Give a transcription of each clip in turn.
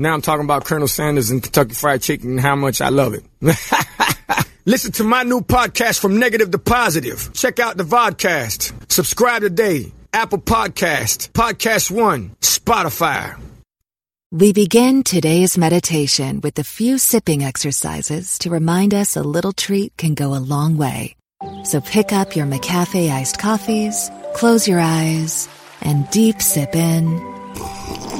Now I'm talking about Colonel Sanders and Kentucky Fried Chicken and how much I love it. Listen to my new podcast from negative to positive. Check out the vodcast. Subscribe today. Apple Podcast, Podcast One, Spotify. We begin today's meditation with a few sipping exercises to remind us a little treat can go a long way. So pick up your McCafe iced coffees, close your eyes, and deep sip in.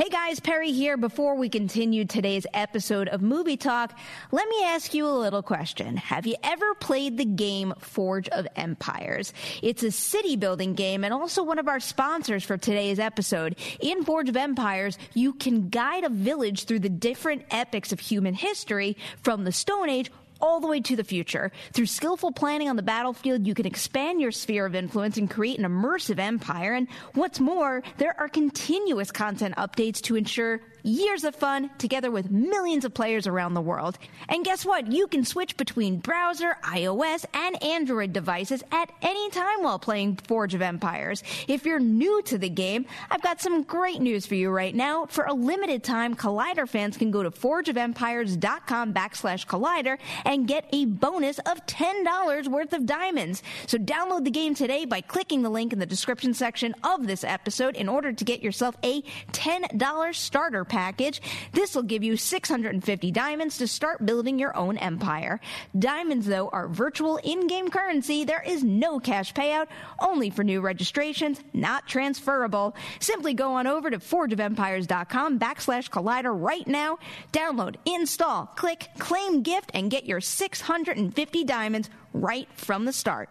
Hey guys, Perri here. Before we continue today's episode of Movie Talk, let me ask you a little question. Have you ever played the game Forge of Empires? It's a city building game and also one of our sponsors for today's episode. In Forge of Empires, you can guide a village through the different epics of human history from the Stone Age all the way to the future. Through skillful planning on the battlefield, you can expand your sphere of influence and create an immersive empire. And what's more, there are continuous content updates to ensure years of fun together with millions of players around the world. And guess what? You can switch between browser, iOS, and Android devices at any time while playing Forge of Empires. If you're new to the game, I've got some great news for you right now. For a limited time, Collider fans can go to forgeofempires.com backslash Collider and get a bonus of $10 worth of diamonds. So download the game today by clicking the link in the description section of this episode in order to get yourself a $10 starter package. This will give you 650 diamonds to start building your own empire. Diamonds, though, are virtual in-game currency. There is no cash payout, only for new registrations, not transferable. Simply go on over to forgeofempires.com backslash collider right now. Download, install, click, claim gift, and get your 650 diamonds right from the start.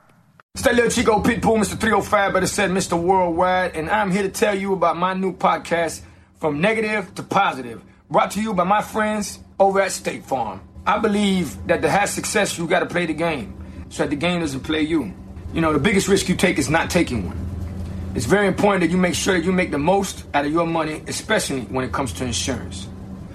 It's that little Chico Pitbull, Mr. 305, but it said Mr. Worldwide, and I'm here to tell you about my new podcast, From Negative to Positive, brought to you by my friends over at State Farm. I believe that to have success, you got to play the game, so that the game doesn't play you. You know, the biggest risk you take is not taking one. It's very important that you make sure that you make the most out of your money, especially when it comes to insurance.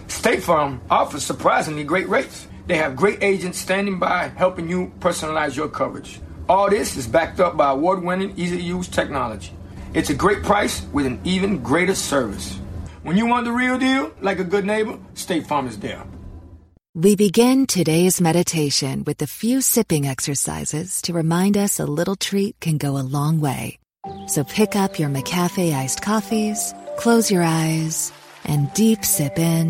State Farm offers surprisingly great rates. They have great agents standing by helping you personalize your coverage. All this is backed up by award winning, easy to use technology. It's a great price with an even greater service. When you want the real deal, like a good neighbor, State Farm is there. We begin today's meditation with a few sipping exercises to remind us a little treat can go a long way. So pick up your McCafe iced coffees, close your eyes, and deep sip in.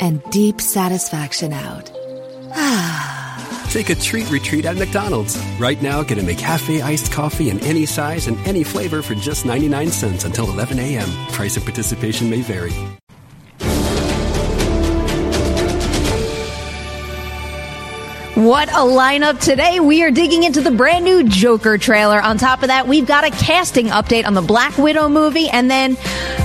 And deep satisfaction out. Ah. Take a treat retreat at McDonald's. Right now, get a McCafe iced coffee in any size and any flavor for just 99 cents until 11 a.m. Price of participation may vary. What a lineup today. We are digging into the brand new Joker trailer. On top of that, we've got a casting update on the Black Widow movie. And then,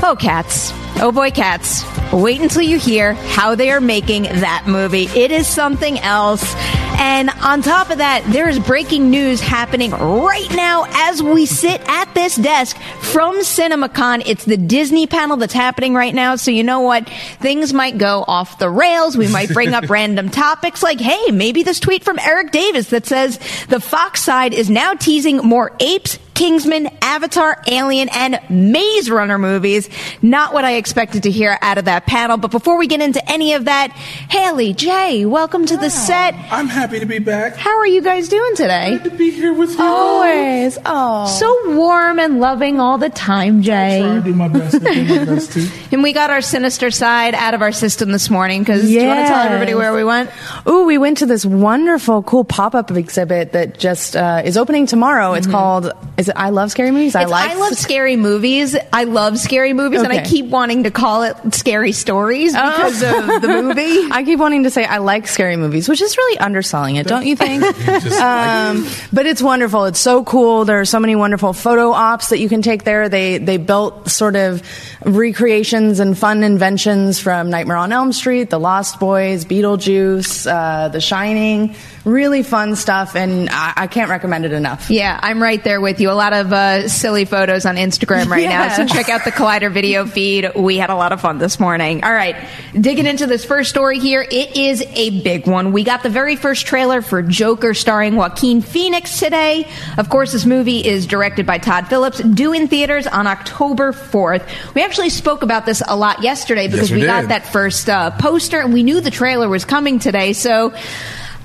oh, cats. Oh boy, cats. Wait until you hear how they are making that movie. It is something else. And on top of that, there is breaking news happening right now as we sit at this desk from CinemaCon. It's the Disney panel that's happening right now. So you know what? Things might go off the rails. We might bring up random topics like, hey, maybe this tweet from Erik Davis that says the Fox side is now teasing more apes Kingsman, Avatar, Alien, and Maze Runner movies. Not what I expected to hear out of that panel. But before we get into any of that, Haleigh, Jay, welcome to the set. I'm happy to be back. How are you guys doing today? Glad to be here with you. Always. Oh. So warm and loving all the time, Jay. To do my best. I do my best too. And we got our sinister side out of our system this morning because do you want to tell everybody where we went? Ooh, we went to this wonderful, cool pop-up exhibit that just uh, is opening tomorrow. It's called. Is it? I love scary movies. I It's- like. I love scary movies. I love scary movies, and I keep wanting to call it scary stories Oh. because of the movie. I keep wanting to say I like scary movies, which is really underselling it, don't you think? um, but it's wonderful. It's so cool. There are so many wonderful photo ops that you can take there. They they built sort of recreations and fun inventions from Nightmare on Elm Street, The Lost Boys, Beetlejuice, uh, The Shining. Really fun stuff, and I, I can't recommend it enough. Yeah, I'm right there with you. A lot of uh, silly photos on Instagram right now. So check out the Collider video feed. We had a lot of fun this morning. All right, digging into this first story here. It is a big one. We got the very first trailer for Joker starring Joaquin Phoenix today. Of course, this movie is directed by Todd Phillips, due in theaters on October 4th. We actually spoke about this a lot yesterday because we we, got that first uh, poster and we knew the trailer was coming today. So.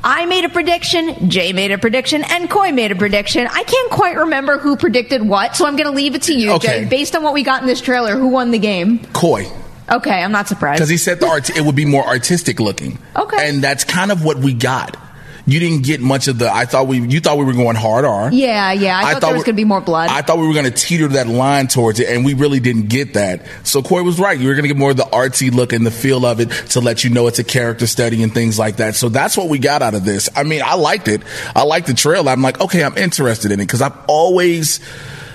I made a prediction, Jay made a prediction, and Coy made a prediction. I can't quite remember who predicted what, so I'm going to leave it to you, Okay. Jay. Based on what we got in this trailer, who won the game? Coy. Okay, I'm not surprised. Because he said the art it would be more artistic looking. Okay. And that's kind of what we got. You didn't get much of the. I thought we. You thought we were going hard R. yeah, yeah. I, thought, there was going to be more blood. I thought we were going to teeter that line towards it, and we really didn't get that. So Corey was right. You were going to get more of the artsy look and the feel of it to let you know it's a character study and things like that. So that's what we got out of this. I mean, I liked it. I liked the trailer. I'm like, okay, I'm interested in it because I've always.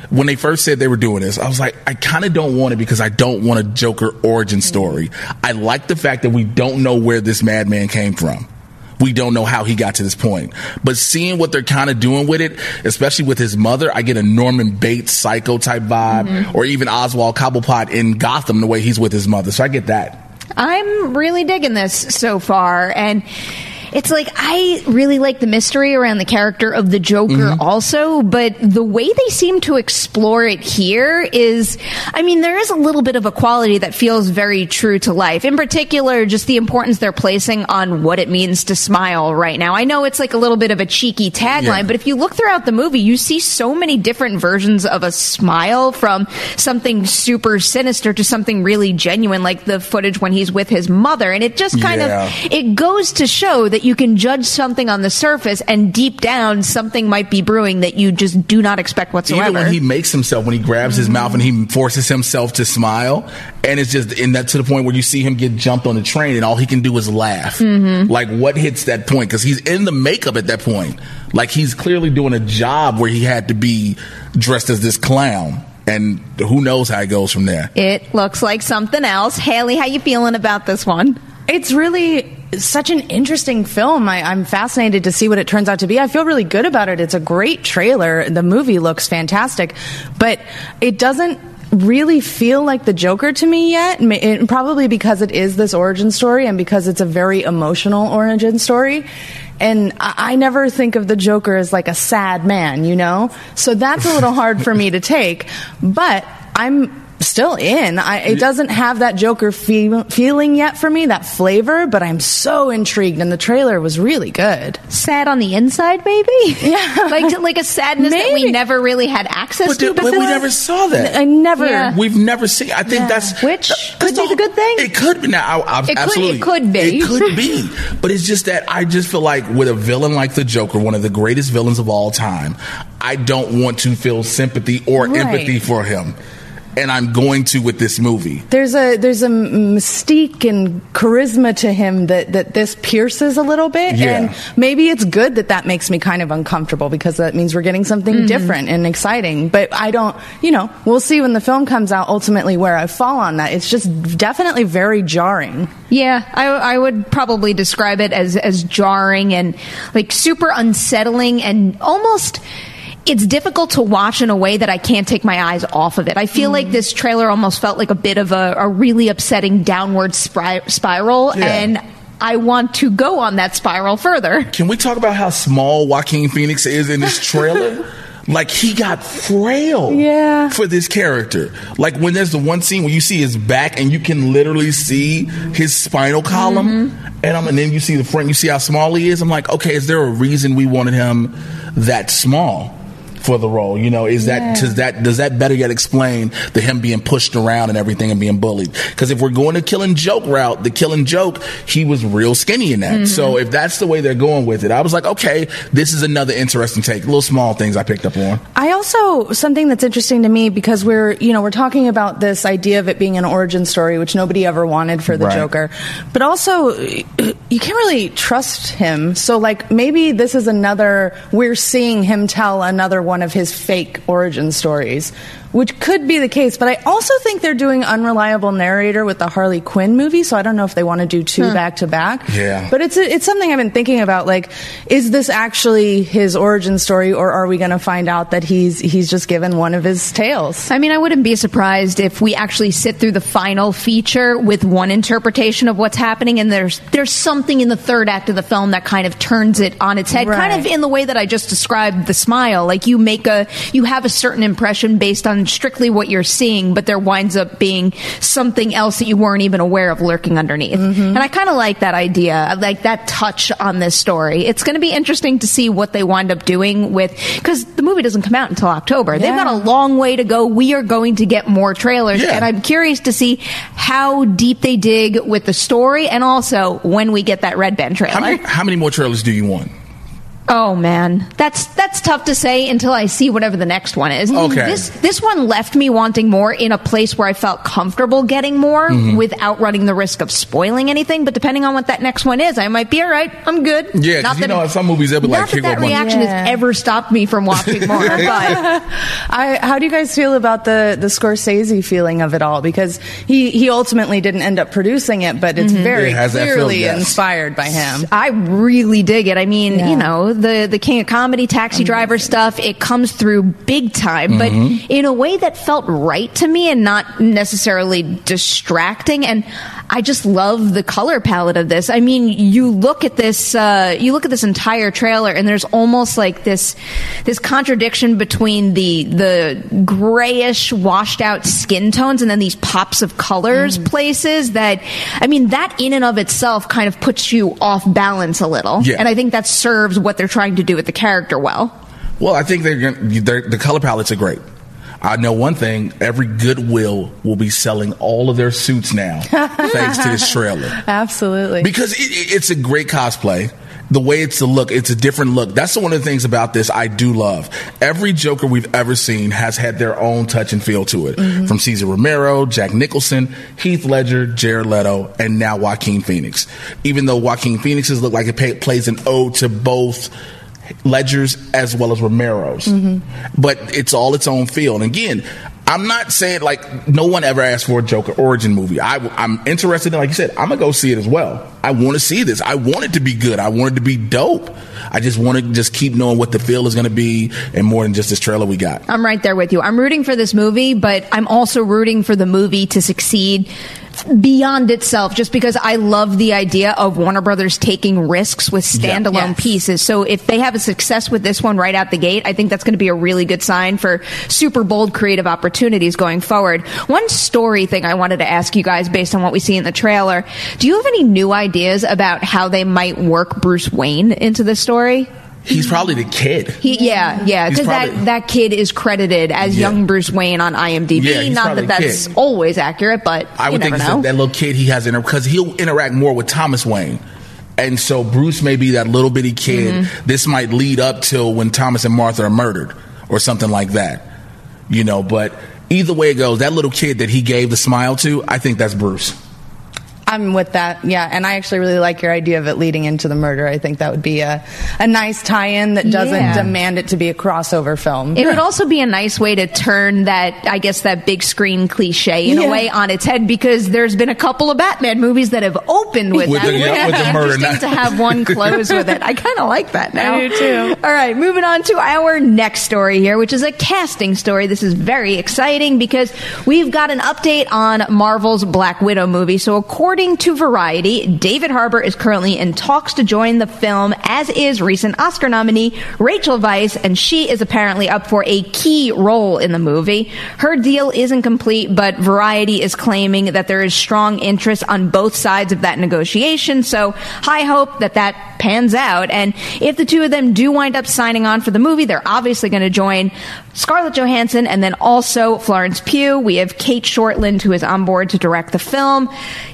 When they first said they were doing this, I was like, I kind of don't want it because I don't want a Joker origin story. Mm-hmm. I like the fact that we don't know where this madman came from we don't know how he got to this point. But seeing what they're kind of doing with it, especially with his mother, I get a Norman Bates psycho type vibe, mm-hmm. or even Oswald Cobblepot in Gotham, the way he's with his mother. So I get that. I'm really digging this so far, and it's like I really like the mystery around the character of the Joker Mm-hmm. also, but the way they seem to explore it here is, I mean, there is a little bit of a quality that feels very true to life. In particular, just the importance they're placing on what it means to smile right now. I know it's like a little bit of a cheeky tagline, Yeah. but if you look throughout the movie, you see so many different versions of a smile from something super sinister to something really genuine, like the footage when he's with his mother. And it just kind Yeah. of, it goes to show that you can judge something on the surface and deep down something might be brewing that you just do not expect whatsoever. Even when he makes himself, when he grabs his mouth and he forces himself to smile, and it's just in that to the point where you see him get jumped on the train and all he can do is laugh. Mm-hmm. Like what hits that point? Because he's in the makeup at that point. Like he's clearly doing a job where he had to be dressed as this clown, and who knows how it goes from there. it looks like something else. Haleigh, how you feeling about this one? It's really such an interesting film. I, I'm fascinated to see what it turns out to be. I feel really good about it. It's a great trailer. The movie looks fantastic, but it doesn't really feel like the Joker to me yet. It- probably because it is this origin story and because it's a very emotional origin story. And I, I never think of the Joker as like a sad man, you know? So that's a little hard for me to take. But I'm still in. I, it doesn't have that Joker feel, feeling yet for me, that flavor, but I'm so intrigued, and the trailer was really good. Sad on the inside, maybe? Yeah. like like a sadness that we never really had access But, to the- but we never saw that. I never. Yeah. We've never seen. I think that's Which that's could be the good thing. It could be now. I, I, It could- absolutely, it could be. It could be. but it's just that I just feel like with a villain like the Joker, one of the greatest villains of all time, I don't want to feel sympathy or Right. empathy for him, and I'm going to with this movie. There's a there's a mystique and charisma to him that, that this pierces a little bit, Yeah. and maybe it's good that that makes me kind of uncomfortable because that means we're getting something Mm-hmm. different and exciting. But I don't, you know, we'll see when the film comes out ultimately where I fall on that. It's just definitely very jarring. Yeah, I, I would probably describe it as as jarring and like super unsettling and almost. It's difficult to watch in a way that I can't take my eyes off of it. I feel like this trailer almost felt like a bit of a, a really upsetting downward spri- spiral, Yeah. and I want to go on that spiral further. Can we talk about how small Joaquin Phoenix is in this trailer? like he got frail Yeah. for this character. Like when there's the one scene where you see his back and you can literally see his spinal column, and, um, and then you see the front, you see how small he is. I'm like, okay, is there a reason we wanted him that small? For the role, you know, is that does that does that better yet explain the him being pushed around and everything and being bullied? Because if we're going to killing joke route, the killing joke, he was real skinny in that. So mm-hmm. if that's the way they're going with it, I was like, okay, this is another interesting take. Little small things I picked up on. I also something that's interesting to me because we're you know we're talking about this idea of it being an origin story, which nobody ever wanted for the Right. Joker, but also you can't really trust him. So like maybe this is another we're seeing him tell another one of his fake origin stories. Which could be the case, but I also think they're doing unreliable narrator with the Harley Quinn movie, so I don't know if they want to do two hmm. back to back. Yeah. But it's it's something I've been thinking about. Like, is this actually his origin story, or are we going to find out that he's he's just given one of his tales? I mean, I wouldn't be surprised if we actually sit through the final feature with one interpretation of what's happening, and there's there's something in the third act of the film that kind of turns it on its head, kind of in the way that I just described the smile. Like you make a you have a certain impression based on strictly what you're seeing, but there winds up being something else that you weren't even aware of lurking underneath. Mm-hmm. And I kind of like that idea, I like that touch on this story. It's going to be interesting to see what they wind up doing with because the movie doesn't come out until October. They've got a long way to go. We are going to get more trailers, Yeah. and I'm curious to see how deep they dig with the story, and also when we get that red band trailer. How many, how many more trailers do you want? Oh man, that's that's tough to say until I see whatever the next one is. Okay. This this one left me wanting more in a place where I felt comfortable getting more Mm-hmm. without running the risk of spoiling anything. But depending on what that next one is, I might be all right. I'm good. Yeah, 'cause you know, some movies, they'll be not like, that "Here go that reaction Yeah. has ever stopped me from watching more. but I, how do you guys feel about the the Scorsese feeling of it all? Because he he ultimately didn't end up producing it, but it's very It has that feel, clearly yes. inspired by him. I really dig it. I mean, Yeah. you know, the the King of Comedy, Taxi Driver stuff, it comes through big time, but in a way that felt right to me and not necessarily distracting. And I just love the color palette of this. I mean, you look at this, uh, you look at this entire trailer, and there's almost like this this contradiction between the the grayish, washed out skin tones, and then these pops of colors places. That I mean, that in and of itself kind of puts you off balance a little. Yeah. And I think that serves what they're trying to do with the character well. Well, I think they're, gonna- they're the color palettes are great. I know one thing: every Goodwill will be selling all of their suits now, thanks to this trailer. Absolutely. Because it, it- it's a great cosplay. The way it's a look, it's a different look. That's one of the things about this I do love. Every Joker we've ever seen has had their own touch and feel to it. Mm-hmm. From Cesar Romero, Jack Nicholson, Heath Ledger, Jared Leto, and now Joaquin Phoenix. Even though Joaquin Phoenix's look like it pay, plays an ode to both Ledger's as well as Romero's. Mm-hmm. But it's all its own feel. And again, I'm not saying like no one ever asked for a Joker origin movie. I, I'm interested in, like you said, I'm gonna go see it as well. I want to see this. I want it to be good. I want it to be dope. I just want to just keep knowing what the feel is gonna be, and more than just this trailer we got. I'm right there with you. I'm rooting for this movie, but I'm also rooting for the movie to succeed beyond itself just because I love the idea of Warner Brothers taking risks with standalone Yes. pieces. So if they have a success with this one right out the gate, I think that's going to be a really good sign for super bold creative opportunities going forward. One story thing I wanted to ask you guys based on what we see in the trailer. Do you have any new ideas about how they might work Bruce Wayne into this story? He's probably the kid. He, yeah, yeah, because that, that kid is credited as Yeah. young Bruce Wayne on IMDb. Yeah, Not that that's kid. always accurate, but I would think that little kid he has in because he'll interact more with Thomas Wayne. And so Bruce may be that little bitty kid. Mm-hmm. This might lead up till when Thomas and Martha are murdered or something like that. You know, but either way it goes, that little kid that he gave the smile to, I think that's Bruce. I'm with that, yeah. And I actually really like your idea of it leading into the murder. I think that would be a, a nice tie-in that doesn't Yeah. demand it to be a crossover film. It would also be a nice way to turn that, I guess, that big screen cliche in Yeah. a way on its head because there's been a couple of Batman movies that have opened with, With that. the- yeah, Wouldn't with the murder, interesting not- to have one close with it. I kind of like that now. I do too. All right, moving on to our next story here, which is a casting story. This is very exciting because we've got an update on Marvel's Black Widow movie. So according according to Variety, David Harbour is currently in talks to join the film, as is recent Oscar nominee Rachel Weisz, and she is apparently up for a key role in the movie. Her deal isn't complete, but Variety is claiming that there is strong interest on both sides of that negotiation, so high hope that that pans out. And if the two of them do wind up signing on for the movie, they're obviously going to join Scarlett Johansson and then also Florence Pugh. We have Cate Shortland, who is on board to direct the film.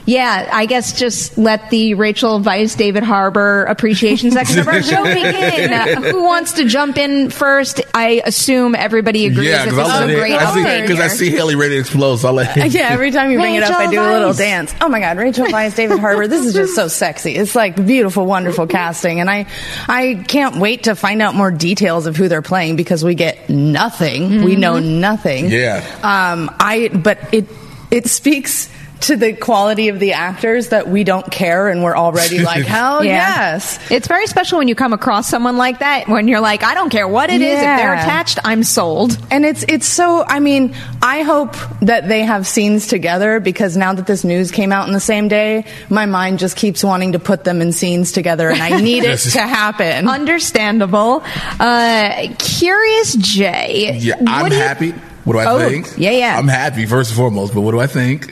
Yeah, I guess just let the Rachel Weisz David Harbour appreciation section of our show begin. Who wants to jump in first? I assume everybody agrees Yeah, that because this is a great I see, because I see Haleigh ready to explode. So I'll let Yeah, every time you bring it up, I do a little dance. Oh my God, Rachel Weisz, David Harbour. This is just so sexy. It's like beautiful, wonderful casting, and I, I can't wait to find out more details of who they're playing because we get nothing. We know nothing. Yeah. Um, I, but it, it speaks to the quality of the actors that we don't care and we're already like, hell Yeah. yes. It's very special when you come across someone like that when you're like, I don't care what it is. If they're attached, I'm sold. And it's it's so I mean, I hope that they have scenes together because now that this news came out in the same day, my mind just keeps wanting to put them in scenes together and I need it to happen. Understandable. Uh, Curious Jay. Yeah, I'm do you- happy. What do I Oh, think? yeah, yeah. I'm happy first and foremost, but what do I think?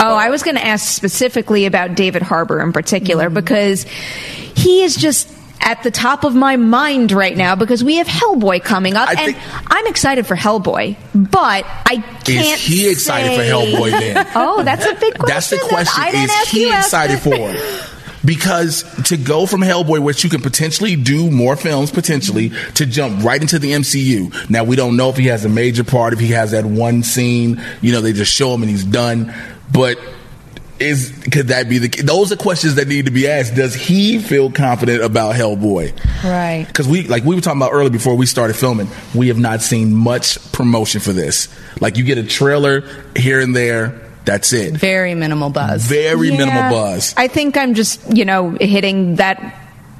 Oh, I was going to ask specifically about David Harbour in particular Mm-hmm. because he is just at the top of my mind right now because we have Hellboy coming up, and I'm excited for Hellboy, but I can't. Is he excited for Hellboy then? Oh, that's a big question. That's the that question. I didn't Is ask he you excited for it? Because to go from Hellboy, which you can potentially do more films, potentially, to jump right into the MCU. Now, we don't know if he has a major part, if he has that one scene, you know, they just show him and he's done. But is could that be the those are questions that need to be asked does he feel confident about hellboy Right. because we like we were talking about earlier before we started filming we have not seen much promotion for this like you get a trailer here and there that's it Very minimal buzz. very Yeah. minimal buzz I think I'm just, you know, hitting that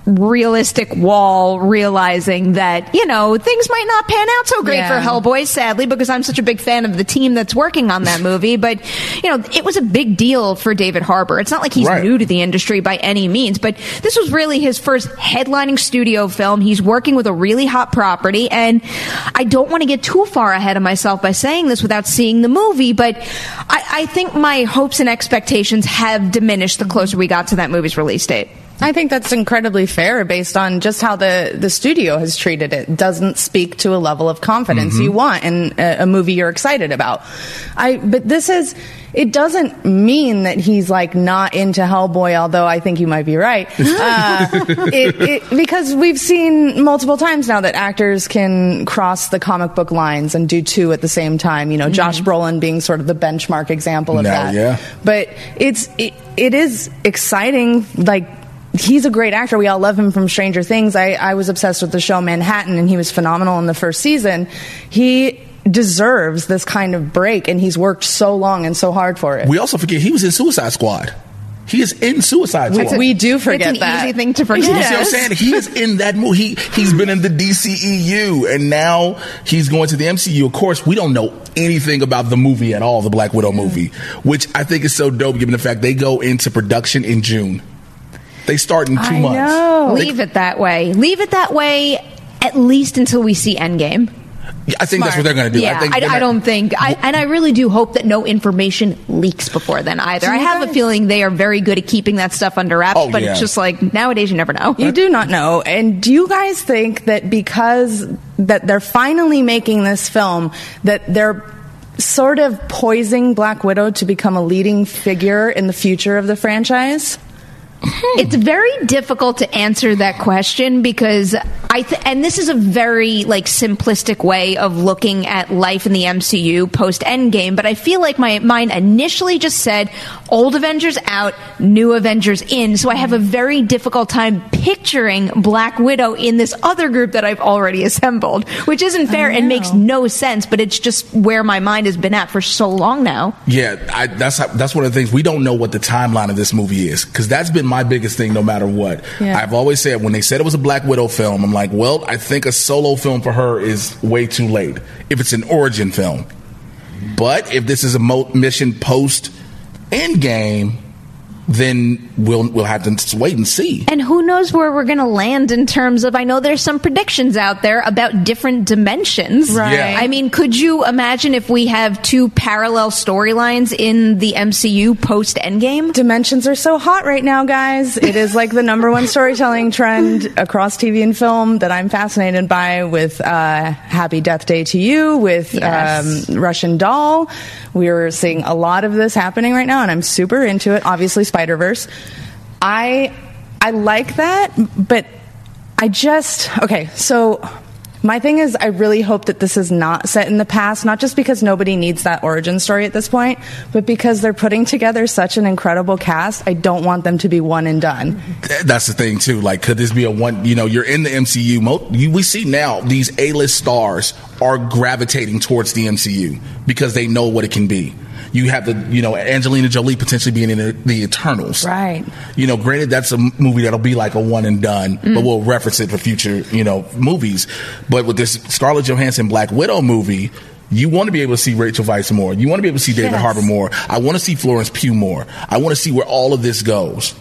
realistic wall, realizing that, you know, things might not pan out so great Yeah. for Hellboy, sadly, because I'm such a big fan of the team that's working on that movie. But, you know, it was a big deal for David Harbour. It's not like he's Right. new to the industry by any means, but this was really his first headlining studio film. He's working with a really hot property, and I don't want to get too far ahead of myself by saying this without seeing the movie, but I, I think my hopes and expectations have diminished the closer we got to that movie's release date. I think that's incredibly fair based on just how the, the studio has treated it. Doesn't speak to a level of confidence you want in a, a movie you're excited about. I, but this is, it doesn't mean that he's like not into Hellboy, although I think you might be right. Uh, it, it, because we've seen multiple times now that actors can cross the comic book lines and do two at the same time. You know, Josh Brolin being sort of the benchmark example of that. yeah. But it's, it, it is exciting, like, he's a great actor. We all love him from Stranger Things. I, I was obsessed with the show Manhattan, and he was phenomenal in the first season. He deserves this kind of break, and he's worked so long and so hard for it. we also forget he was in suicide squad he is in suicide squad we do forget it's an that. easy thing to forget. You see what I'm saying? He is in that movie. He, he's been in the DCEU, and now he's going to the MCU. Of course, we don't know anything about the movie at all, the Black Widow movie, which I think is so dope given the fact they go into production in June. They start in two I months. know. Leave it that way. Leave it that way at least until we see Endgame. I think that's what they're going to do. Yeah, I, think I, they're I don't think, I, and I really do hope that no information leaks before then either. I you have a feeling they are very good at keeping that stuff under wraps, Oh, but yeah. it's just like nowadays you never know. You do not know. And do you guys think that because that they're finally making this film that they're sort of poising Black Widow to become a leading figure in the future of the franchise? Hmm. It's very difficult to answer that question because I th- and this is a very like simplistic way of looking at life in the MCU post Endgame, but I feel like my mind initially just said old Avengers out, new Avengers in, so I have a very difficult time picturing Black Widow in this other group that I've already assembled, which isn't fair and makes no sense, but it's just where my mind has been at for so long now. Yeah, I, that's how, that's one of the things we don't know what the timeline of this movie is because that's been my biggest thing. No matter what, Yeah. I've always said when they said it was a Black Widow film, I'm like, well, I think a solo film for her is way too late if it's an origin film. But if this is a mo- mission post Endgame, then we'll we'll have to wait and see. And who knows where we're going to land in terms of? I know there's some predictions out there about different dimensions. Right. Yeah. I mean, could you imagine if we have two parallel storylines in the MCU post Endgame? Dimensions are so hot right now, guys. It is like the number one storytelling trend across TV and film that I'm fascinated by. With uh, Happy Death Day to You, with Yes. um, Russian Doll, we're seeing a lot of this happening right now, and I'm super into it. Obviously, Spider Verse. I I like that, but I just okay. So my thing is, I really hope that this is not set in the past, not just because nobody needs that origin story at this point, but because they're putting together such an incredible cast. I don't want them to be one and done. That's the thing too. Like, could this be a one? You know, you're in the MCU. We see now these A-list stars are gravitating towards the MCU because they know what it can be. You have the, you know, Angelina Jolie potentially being in the, the Eternals. Right. You know, granted, that's a movie that'll be like a one and done, but mm. we'll reference it for future, you know, movies. But with this Scarlett Johansson Black Widow movie, you want to be able to see Rachel Weisz more. You want to be able to see David Yes. Harbour more. I want to see Florence Pugh more. I want to see where all of this goes.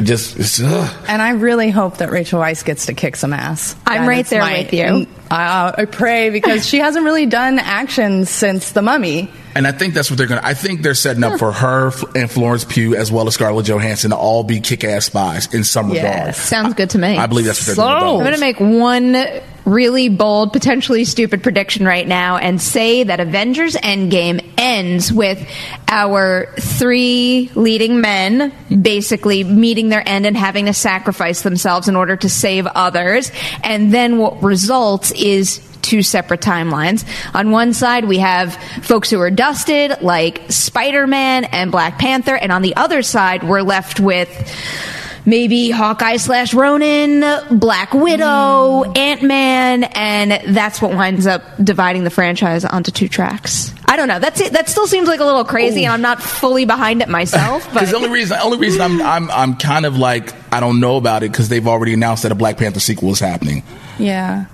It just, it's, ugh. And I really hope that Rachel Weisz gets to kick some ass. I'm That right is there with you. Uh, I pray because she hasn't really done action since The Mummy. And I think that's what they're going to. I think they're setting up for her and Florence Pugh as well as Scarlett Johansson to all be kick ass spies in some regard. Yes. Sounds good to me. I believe that's what they're So- doing. with I'm going to make one really bold, potentially stupid prediction right now and say that Avengers Endgame ends with our three leading men basically meeting their end and having to sacrifice themselves in order to save others. And then what results is two separate timelines. On one side, we have folks who are dusted, like Spider Man and Black Panther. And on the other side, we're left with maybe Hawkeye slash Ronin, Black Widow, hmm. Ant Man, and that's what winds up dividing the franchise onto two tracks. I don't know. That's it. That still seems like a little crazy, and I'm not fully behind it myself. Because the only reason, the only reason I'm, I'm, I'm kind of like I don't know about it because they've already announced that a Black Panther sequel is happening. Yeah.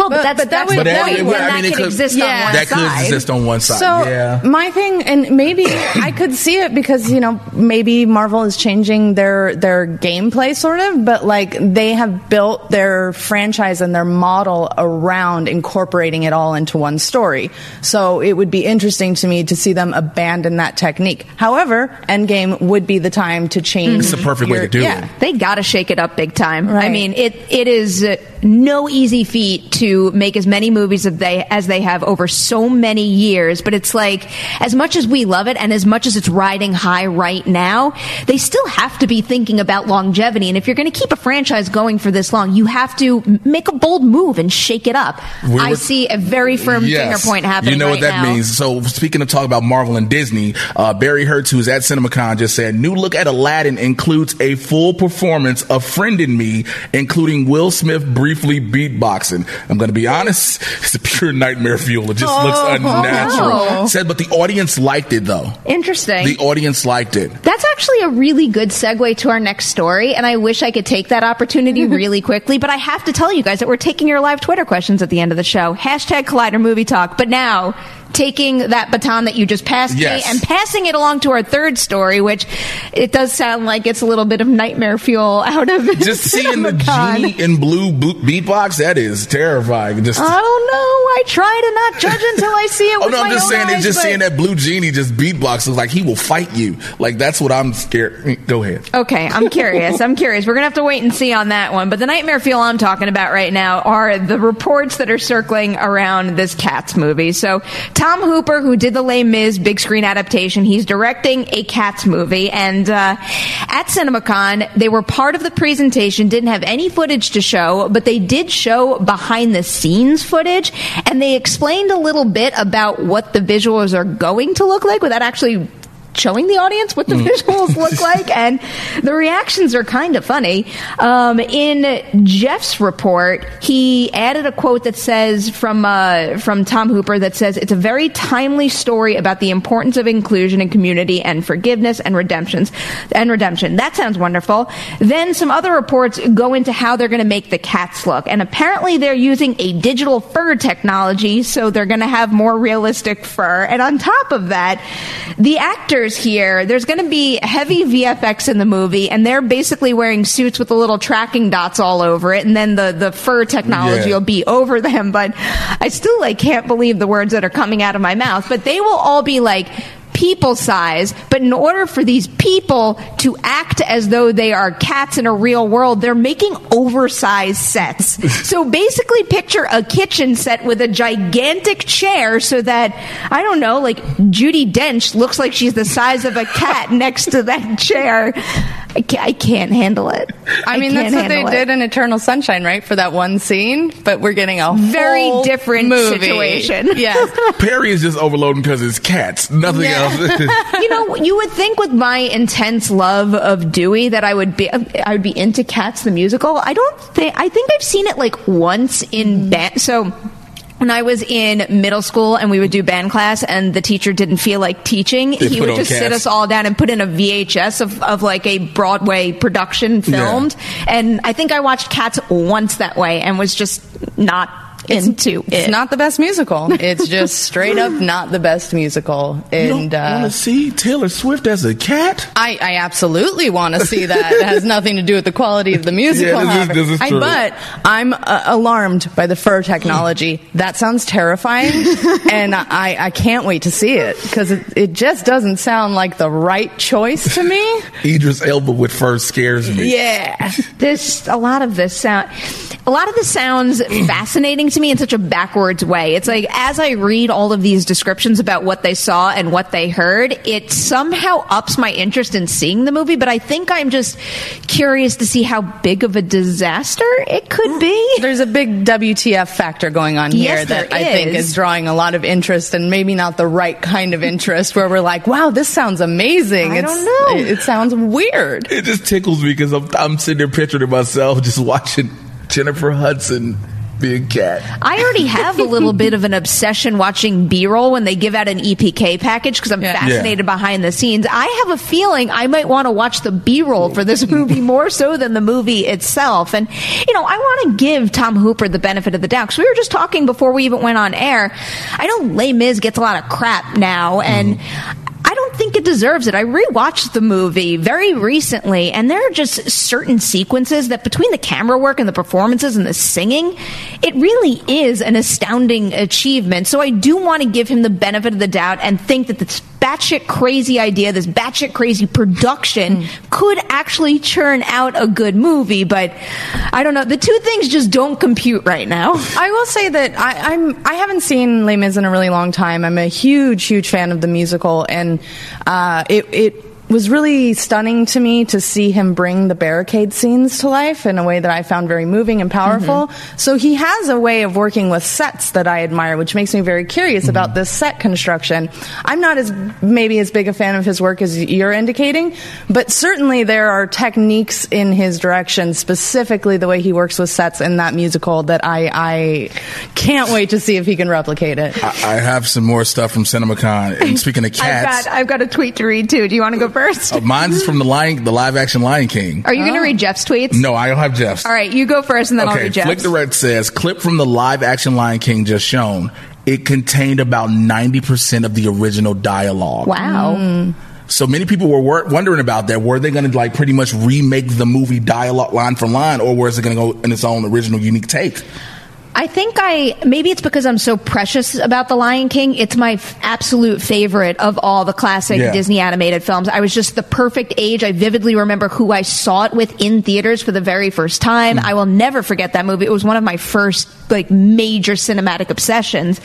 Well, but, but- that's, but that that's would- the that point. would- when I that mean, it could could- exist yeah. on one that side. could exist on one side. So yeah. my thing, and maybe I could see it because you know maybe Marvel is changing their their gameplay sort of, but like they have built their franchise and their model around incorporating it all into one story. So it would be interesting to me to see them abandon that technique. However, Endgame would be the time to change. It's the perfect way to do yeah. it. They got to shake it up big time. I mean, it it is uh, no easy feat to make as many movies of they as they have over so many years. But it's like as much as we love it, and as much as it's riding high right now, they still have to be thinking about longevity. And if you're going to keep a franchise going for this long, you have to make a bold move and shake it up. We're I see a very firm finger point happening. You know what that now. means. So speaking of talk about Marvel and Disney, uh, Barry Hertz, who's at CinemaCon, just said new look at Aladdin includes a full performance of Friend in Me, including Will Smith briefly beatboxing. I'm going to be honest, it's a pure nightmare fuel. It just looks oh. unnatural. no. Said, but the audience liked it though. Interesting. The audience liked it. That's actually a really good segue to our next story, and I wish I could take that opportunity really quickly, but I have to tell you guys that we're taking your live Twitter questions at the end of the show. Hashtag Collider Movie Talk. But now, taking that baton that you just passed Yes. me and passing it along to our third story, which it does sound like it's a little bit of nightmare fuel out of it. Just seeing the genie in blue boot beatbox, that is terrifying. Just I don't know. I try to not judge until I see it. Oh no, I'm just saying. eyes, It's just but- seeing that blue genie just beatbox is like he will fight you. Like that's what I'm scared. Mm, go ahead. Okay, I'm curious. I'm curious. We're gonna have to wait and see on that one. But the nightmare fuel I'm talking about right now are the reports that are circling around this Cats movie. So Tom Hooper, who did the Les Mis big screen adaptation, he's directing a Cats movie, and uh, at CinemaCon they were part of the presentation. Didn't have any footage to show, but they did show behind the scenes footage, and they explained a little bit about what the visuals are going to look like without actually showing the audience what the visuals look like, and the reactions are kind of funny. Um, in Jeff's report, he added a quote that says from uh, from Tom Hooper that says it's a very timely story about the importance of inclusion and community and forgiveness and redemptions and redemption. That sounds wonderful. Then some other reports go into how they're going to make the cats look, and apparently they're using a digital fur technology, so they're going to have more realistic fur. And on top of that, the actors here. There's going to be heavy VFX in the movie, and they're basically wearing suits with the little tracking dots all over it, and then the the fur technology Yeah. will be over them. But I still like can't believe the words that are coming out of my mouth. But they will all be like people size, but in order for these people to act as though they are cats in a real world, they're making oversized sets. so basically picture a kitchen set with a gigantic chair so that, I don't know, like Judi Dench looks like she's the size of a cat next to that chair. I can't, I can't handle it. I mean, that's what they it. did in Eternal Sunshine, right? For that one scene, but we're getting a Very whole different movie. situation. Yes. Perri is just overloading because it's cats. Nothing Yeah. else. you know, you would think with my intense love of Dewey that I would be I would be into Cats the musical. I don't think I think I've seen it like once in mm. band. So when I was in middle school and we would do band class and the teacher didn't feel like teaching, They he would just sit us all down and put in a VHS of, of like a Broadway production filmed. And I think I watched Cats once that way and was just not into It's it. not the best musical. It's just straight up not the best musical. you And don't want uh, to see Taylor Swift as a cat? I, I absolutely want to see that. It has nothing to do with the quality of the musical. Yeah, this is- however. this is I- true. but I'm uh, alarmed by the fur technology. That sounds terrifying, and I, I can't wait to see it because it, it just doesn't sound like the right choice to me. Idris Elba with fur scares me. Yeah. this a lot of this sound a lot of this sounds fascinating to me in such a backwards way it's like as i read all of these descriptions about what they saw and what they heard it somehow ups my interest in seeing the movie but i think i'm just curious to see how big of a disaster it could be There's a big WTF factor going on here Yes, that there I think is. is drawing a lot of interest and maybe not the right kind of interest where we're like, wow, this sounds amazing. I it's, don't know. It, it sounds weird. It just tickles me because I'm, I'm sitting there picturing myself just watching Jennifer Hudson be a cat. I already have a little bit of an obsession watching B-roll when they give out an EPK package because I'm Yeah. fascinated behind the scenes. I have a feeling I might want to watch the B-roll for this movie more so than the movie itself. And you know, I want to give Tom Hooper the benefit of the doubt because we were just talking before we even went on air. I know Les Mis gets a lot of crap now, and. I don't think it deserves it. I rewatched the movie very recently, and there are just certain sequences that, between the camera work and the performances and the singing, it really is an astounding achievement. So I do want to give him the benefit of the doubt and think that this batshit crazy idea, this batshit crazy production, hmm. could actually churn out a good movie. But I don't know. The two things just don't compute right now. I will say that I, I'm I haven't seen Les Mis in a really long time. I'm a huge, huge fan of the musical, and uh, it it was really stunning to me to see him bring the barricade scenes to life in a way that I found very moving and powerful. Mm-hmm. So he has a way of working with sets that I admire, which makes me very curious about mm-hmm. this set construction. I'm not as maybe as big a fan of his work as you're indicating, but certainly there are techniques in his direction, specifically the way he works with sets in that musical that I, I can't wait to see if he can replicate it. I, I have some more stuff from CinemaCon. And speaking of I've cats, got I've got a tweet to read too. Do you want to go first? Uh, mine's is from the lion, the live action Lion King. Are you going to read Jeff's tweets? No, I don't have Jeff's. All right, you go first, and then I'll Okay, read Jeff's. Flick the Red says clip from the live action Lion King just shown. It contained about ninety percent of the original dialogue. Wow. So many people were wor- wondering about that. Were they going to like pretty much remake the movie dialogue line for line, or was it going to go in its own original, unique take? I think I maybe it's because I'm so precious about The Lion King. It's my f- absolute favorite of all the classic Yeah. Disney animated films. I was just the perfect age. I vividly remember who I saw it with in theaters for the very first time. Hmm. I will never forget that movie. It was one of my first like major cinematic obsessions.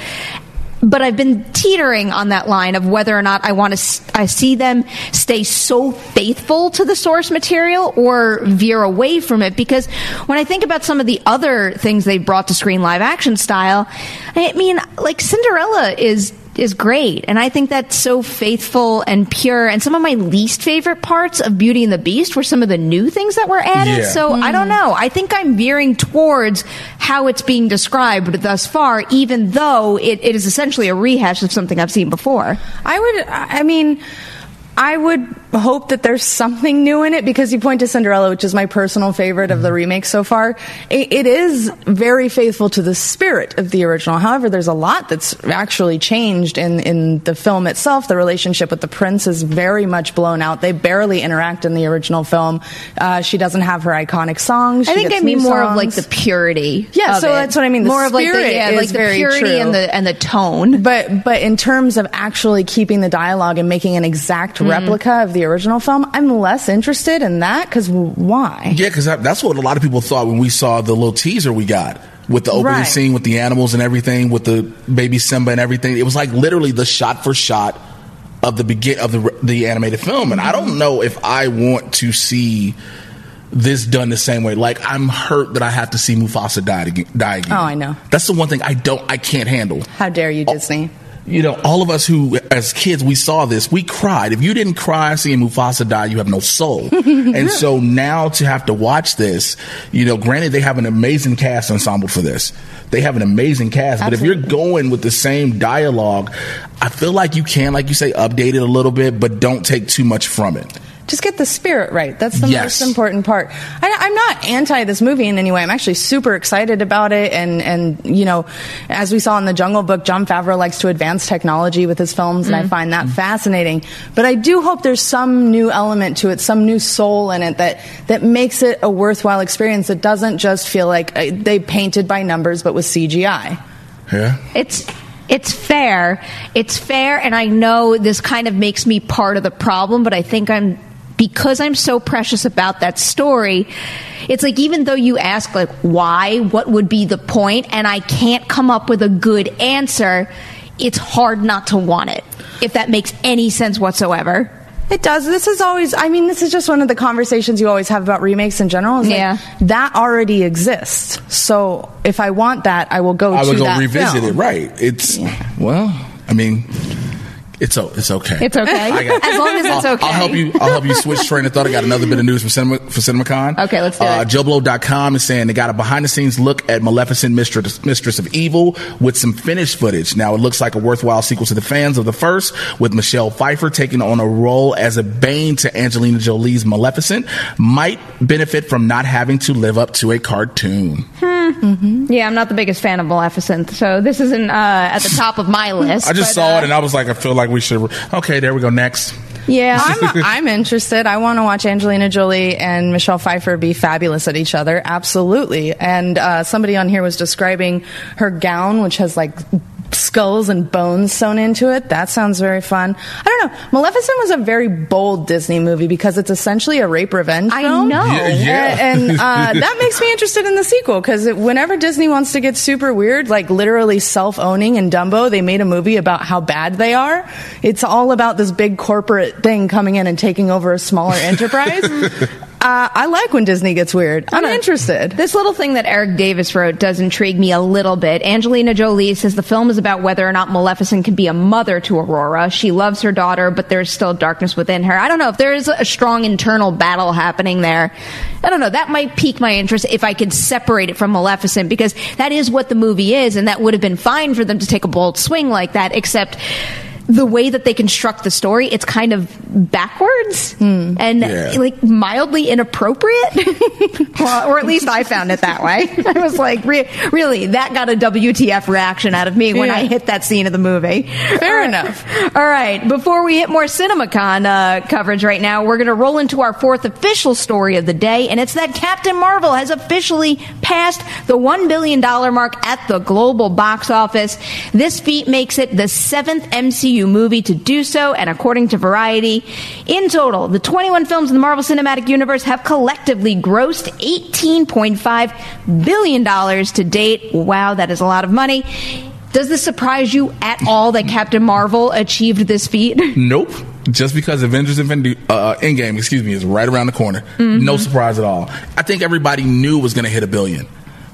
But I've been teetering on that line of whether or not I want to I see them stay so faithful to the source material or veer away from it. Because when I think about some of the other things they brought to screen live action style, I mean like Cinderella is is great and I think that's so faithful and pure and some of my least favorite parts of Beauty and the Beast were some of the new things that were added. Yeah. So I hmm. don't know. I think I'm veering towards how it's being described thus far, even though it, it is essentially a rehash of something I've seen before. I would, I mean, I would hope that there's something new in it because you point to Cinderella, which is my personal favorite of the Mm-hmm. remake so far. It, it is very faithful to the spirit of the original. However, there's a lot that's actually changed in, in the film itself. The relationship with the prince is very much blown out. They barely interact in the original film. Uh, she doesn't have her iconic songs. I think I mean more of like the purity. Yeah, so it. that's what I mean. The more of like the yeah, is like the very purity true. and the and the tone. But but in terms of actually keeping the dialogue and making an exact Mm-hmm. replica of the original film, I'm less interested in that because why? Yeah, because that's what a lot of people thought when we saw the little teaser we got with the opening Right. scene with the animals and everything, with the baby Simba and everything. It was like literally the shot for shot of the begin of the the animated film, and I Mm-hmm. don't know if I want to see this done the same way. Like I'm hurt that I have to see Mufasa die again. Die again. Oh, I know. That's the one thing I don't, I can't handle. How dare you, Disney? You know, all of us who, as kids, we saw this, we cried. If you didn't cry seeing Mufasa die, you have no soul. and so now to have to watch this, you know, granted they have an amazing cast ensemble for this. They have an amazing cast, but if you're going with the same dialogue, I feel like you can, like you say, update it a little bit, but don't take too much from it. Just get the spirit right. That's the Yes. most important part. I, I'm not anti this movie in any way. I'm actually super excited about it. And, and, you know, as we saw in the Jungle Book, Jon Favreau likes to advance technology with his films, and I find that fascinating. But I do hope there's some new element to it, some new soul in it that, that makes it a worthwhile experience that doesn't just feel like uh, they painted by numbers but with CGI. Yeah. It's it's fair. It's fair, and I know this kind of makes me part of the problem, but I think I'm because I'm so precious about that story. It's like even though you ask like why, what would be the point, and I can't come up with a good answer, it's hard not to want it. If that makes any sense whatsoever. It does. This is always, I mean, this is just one of the conversations you always have about remakes in general. Is like, Yeah. that already exists. So if I want that, I will go I to would go that revisit film. it. Right. It's, well, I mean, it's, o- it's okay. It's okay. As long as it's I'll, okay. I'll help you. I'll help you switch train of thought. I got another bit of news for Cinema for CinemaCon. Okay, let's do uh, it. JoBlo.com is saying they got a behind the scenes look at Maleficent, Mistress, Mistress of Evil, with some finished footage. Now it looks like a worthwhile sequel to the fans of the first, with Michelle Pfeiffer taking on a role as a bane to Angelina Jolie's Maleficent. Might benefit from not having to live up to a cartoon. Yeah, I'm not the biggest fan of Maleficent, so this isn't uh, at the top of my list. I just but, saw uh, it and I was like, I feel like we should. Okay, there we go. Next. Yeah, I'm, I'm interested. I want to watch Angelina Jolie and Michelle Pfeiffer be fabulous at each other. Absolutely. And uh, somebody on here was describing her gown, which has like skulls and bones sewn into it. That sounds very fun. I don't know. Maleficent was a very bold Disney movie because it's essentially a rape revenge I film. know. Yeah, yeah. And, and, uh, that makes me interested in the sequel because whenever Disney wants to get super weird, like literally self owning in Dumbo, they made a movie about how bad they are. It's all about this big corporate thing coming in and taking over a smaller enterprise. Uh, I like when Disney gets weird. I'm interested. This little thing that Erik Davis wrote does intrigue me a little bit. Angelina Jolie says the film is about whether or not Maleficent can be a mother to Aurora. She loves her daughter, but there's still darkness within her. I don't know if there is a strong internal battle happening there. I don't know. That might pique my interest if I could separate it from Maleficent because that is what the movie is, and that would have been fine for them to take a bold swing like that, except the way that they construct the story, it's kind of backwards and Yeah. like mildly inappropriate. well, or at least I found it that way. I was like, re- really, that got a WTF reaction out of me when Yeah. I hit that scene of the movie. Fair All right. enough. All right. Before we hit more CinemaCon uh, coverage right now, we're going to roll into our fourth official story of the day, and it's that Captain Marvel has officially passed the $1 billion mark at the global box office. This feat makes it the seventh MCU movie to do so, and according to Variety, in total, the 21 films in the Marvel Cinematic Universe have collectively grossed $18.5 billion to date. Wow, that is a lot of money. Does this surprise you at all that Captain Marvel achieved this feat? Nope. Just because Avengers Infinity, uh, Endgame, excuse me, is right around the corner. Mm-hmm. No surprise at all. I think everybody knew it was going to hit a billion.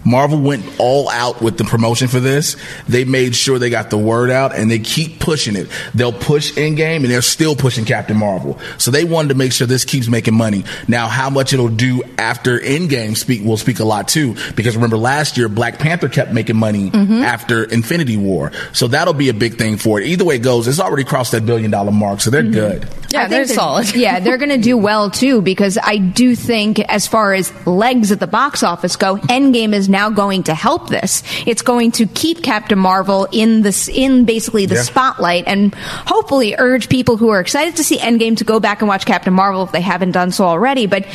Marvel went all out with the promotion for this. They made sure they got the word out and they keep pushing it. They'll push Endgame and they're still pushing Captain Marvel. So they wanted to make sure this keeps making money. Now, how much it'll do after Endgame speak will speak a lot too, because remember last year Black Panther kept making money Mm-hmm. after Infinity War. So that'll be a big thing for it. Either way it goes, it's already crossed that billion dollar mark, so they're Mm-hmm. good. Yeah, I think they're solid. yeah, they're going to do well too because I do think, as far as legs at the box office go, Endgame is now going to help this. It's going to keep Captain Marvel in this in basically the Yeah. spotlight and hopefully urge people who are excited to see Endgame to go back and watch Captain Marvel if they haven't done so already. But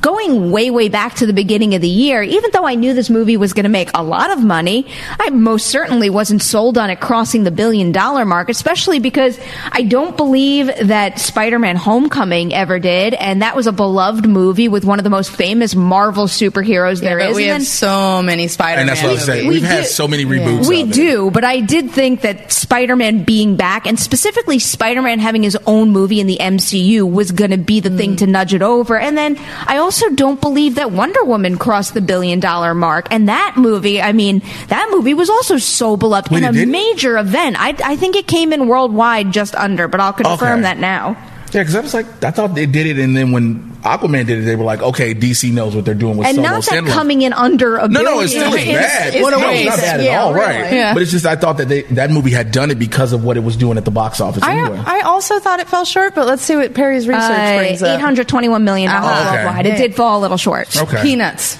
going way way back to the beginning of the year, even though I knew this movie was going to make a lot of money, I most certainly wasn't sold on it crossing the billion dollar mark, especially because I don't believe that Spider-Man Homecoming ever did, and that was a beloved movie with one of the most famous Marvel superheroes Yeah, there but we And have then- so many Spider-Man And that's what I was saying. We We've had do- so many reboots. we do, but I did think that Spider-Man being back, and specifically Spider-Man having his own movie in the MCU, was going to be the thing mm. to nudge it over. And then I also don't believe that Wonder Woman crossed the billion-dollar mark. And that movie, I mean, that movie was also so beloved Wait, and it a didn't? major event. I, I think it came in worldwide just under, but I'll confirm Okay. that now. Yeah, because I was like, I thought they did it, and then when Aquaman did it, they were like, okay, DC knows what they're doing with And Solo not that Sandler. coming in under a No, billion. no, it's still as is- bad. is no, it's waste. not bad at Yeah, all, really. right? Yeah. But it's just I thought that they, that movie had done it because of what it was doing at the box office. I, anyway. I also thought it fell short, but let's see what Perri's research Uh, brings up. $821 million Oh, okay. worldwide. It did fall a little short. okay. Peanuts.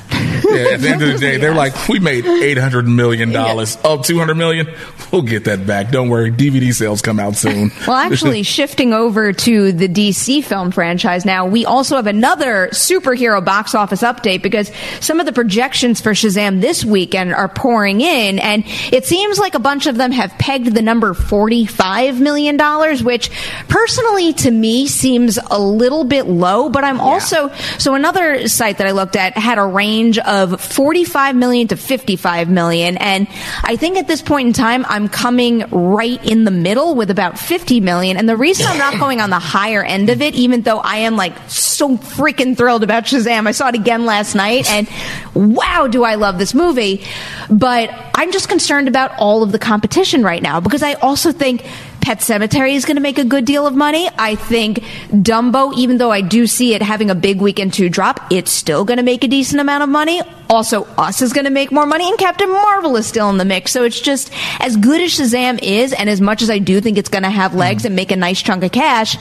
Yeah, at the end of the day, they're like, we made eight hundred million dollars. Oh, two hundred million. We'll get that back. Don't worry. DVD sales come out soon. Well, actually, shifting over to the DC film franchise now, we also have another superhero box office update because some of the projections for Shazam this weekend are pouring in, and it seems like a bunch of them have pegged the number $45 million, which personally to me seems a little bit low, but I'm also, so another site that I looked at had a range of 45 million to 55 million, and I think at this point in time, I'm coming right in the middle with about 50 million. And the reason I'm not going on the higher end of it, even though I am like so freaking thrilled about Shazam, I saw it again last night, and wow, do I love this movie. But I'm just concerned about all of the competition right now because I also think Pet Sematary is going to make a good deal of money. I think Dumbo, even though I do see it having a big weekend to drop, it's still going to make a decent amount of money. Also, Us is going to make more money, and Captain Marvel is still in the mix. So it's just as good as Shazam is, and as much as I do think it's going to have legs and make a nice chunk of cash,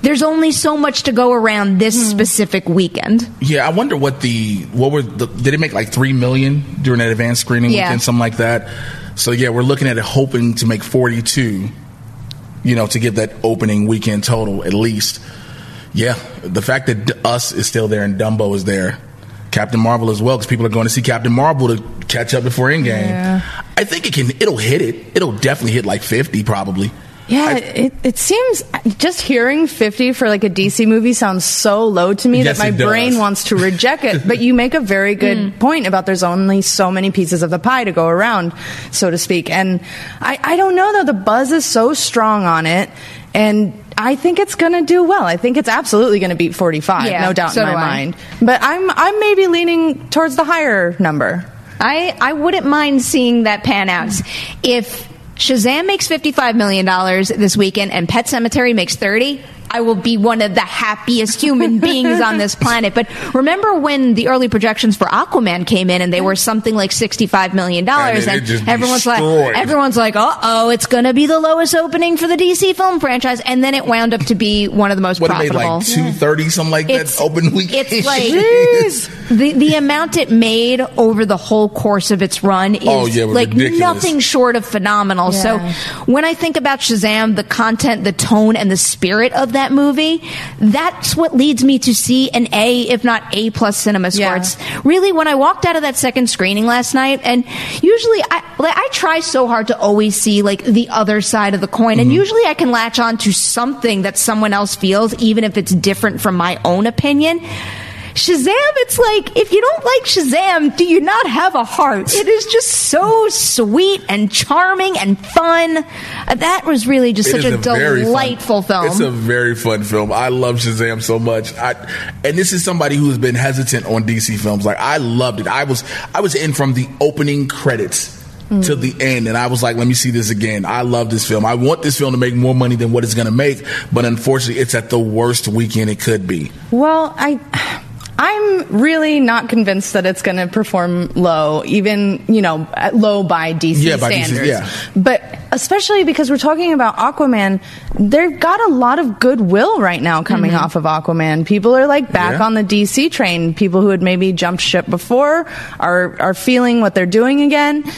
there's only so much to go around this hmm. specific weekend. Yeah, I wonder what the what were the, did it make like three million during that advanced screening Yeah. weekend, something like that. So yeah, we're looking at it hoping to make forty two. You know, to get that opening weekend total at least. Yeah, the fact that us is still there and Dumbo is there, Captain Marvel as well, because people are going to see Captain Marvel to catch up before Endgame. Yeah. I think it can. It'll hit it. It'll definitely hit like fifty probably. Yeah, it, it seems just hearing 50 for like a DC movie sounds so low to me Yes, that my brain wants to reject it. But you make a very good mm. point about there's only so many pieces of the pie to go around, so to speak. And I, I don't know though, the buzz is so strong on it. And I think it's going to do well. I think it's absolutely going to beat 45, Yeah, no doubt so in my mind. But I'm, I'm maybe leaning towards the higher number. I, I wouldn't mind seeing that pan out. If Shazam makes $55 million this weekend and Pet Sematary makes 30 I will be one of the happiest human beings on this planet. But remember when the early projections for Aquaman came in and they were something like $65 million And and, everyone's like, everyone's like, uh oh, it's going to be the lowest opening for the DC film franchise. And then it wound up to be one of the most What it made profitable. like two thirty, something like It's- that. Open weekend. It's like the the amount it made over the whole course of its run is Oh, yeah, like ridiculous. nothing short of phenomenal. Yeah. So when I think about Shazam, the content, the tone, and the spirit of that movie, that's what leads me to see an A, if not A plus cinema score. Yeah. It's really when I walked out of that second screening last night, and usually I like I try so hard to always see like the other side of the coin, Mm-hmm. and usually I can latch on to something that someone else feels, even if it's different from my own opinion Shazam, it's like, if you don't like Shazam, do you not have a heart? It is just so sweet and charming and fun. Uh, that was really just It such is a, very fun- delightful film. It's a very fun film. I love Shazam so much. I, and this is somebody who has been hesitant on DC films. Like I loved it. I was I was in from the opening credits to the end, and I was like, let me see this again. I love this film. I want this film to make more money than what it's going to make, but unfortunately, it's at the worst weekend it could be. Well, I. I'm really not convinced that it's going to perform low, even you know, low by DC Yeah, by DC, standards. yeah. But especially because we're talking about Aquaman, they've got a lot of goodwill right now coming mm-hmm. off of Aquaman. People are like back Yeah. on the DC train. People who had maybe jumped ship before are are feeling what they're doing again.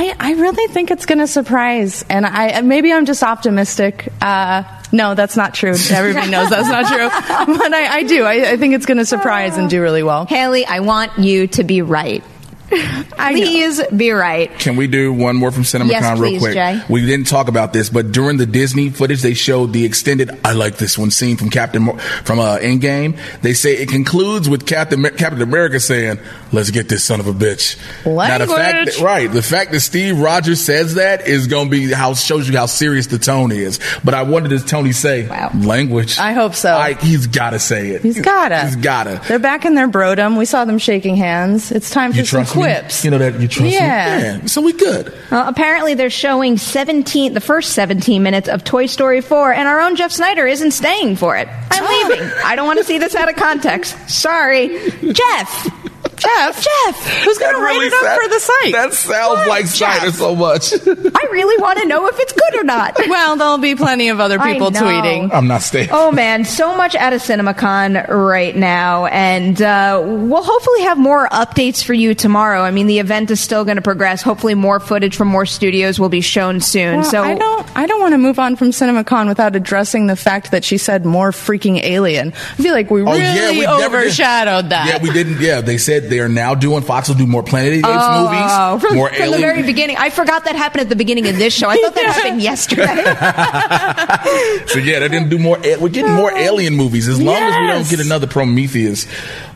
I, I really think it's going to surprise, and I maybe I'm just optimistic. Uh, no, that's not true. Everybody knows that's not true, but I, I do. I, I think it's going to surprise and do really well. Haleigh, I want you to be right. I know. Please be right. Can we do one more from CinemaCon Yes, real quick? Jay. We didn't talk about this, but during the Disney footage, they showed the extended. I like this one scene from Captain Mo- from uh, Endgame. They say it concludes with Captain Captain America saying, "Let's get this son of a bitch." Now the fact, Language. that, right? The fact that Steve Rogers says that is going to be how shows you how serious the tone is. But I wondered, does Tony say Wow. language? I hope so. I, he's got to say it. He's gotta. He's gotta. They're back in their brodom. We saw them shaking hands. It's time for You some? Quips. You know that you trust Yeah. me. So we good. Well, apparently they're showing 17, the first 17 minutes of Toy Story 4, and our own Jeff Sneider isn't staying for it. I'm ah. leaving. I don't want to see this out of context. Sorry. Jeff. Jeff, Jeff, who's going to write really it up sa- for the site? That sounds What, like Sneider so much. I really want to know if it's good or not. well, there'll be plenty of other people tweeting. I'm not staying. Oh man, so much out of CinemaCon right now, and uh, we'll hopefully have more updates for you tomorrow. I mean, the event is still going to progress. Hopefully, more footage from more studios will be shown soon. Well, so I don't. I don't want to move on from CinemaCon without addressing the fact that she said more freaking alien. I feel like we Oh really yeah, we never did- overshadowed that. Yeah, we didn't. Yeah, they said they are now doing. Fox will do more Planet of the Apes Oh, movies, from, more from the very beginning. I forgot that happened at the beginning of this show. I thought that happened yesterday. so yeah, they're gonna do more. We're getting more alien movies as long as we don't get another Prometheus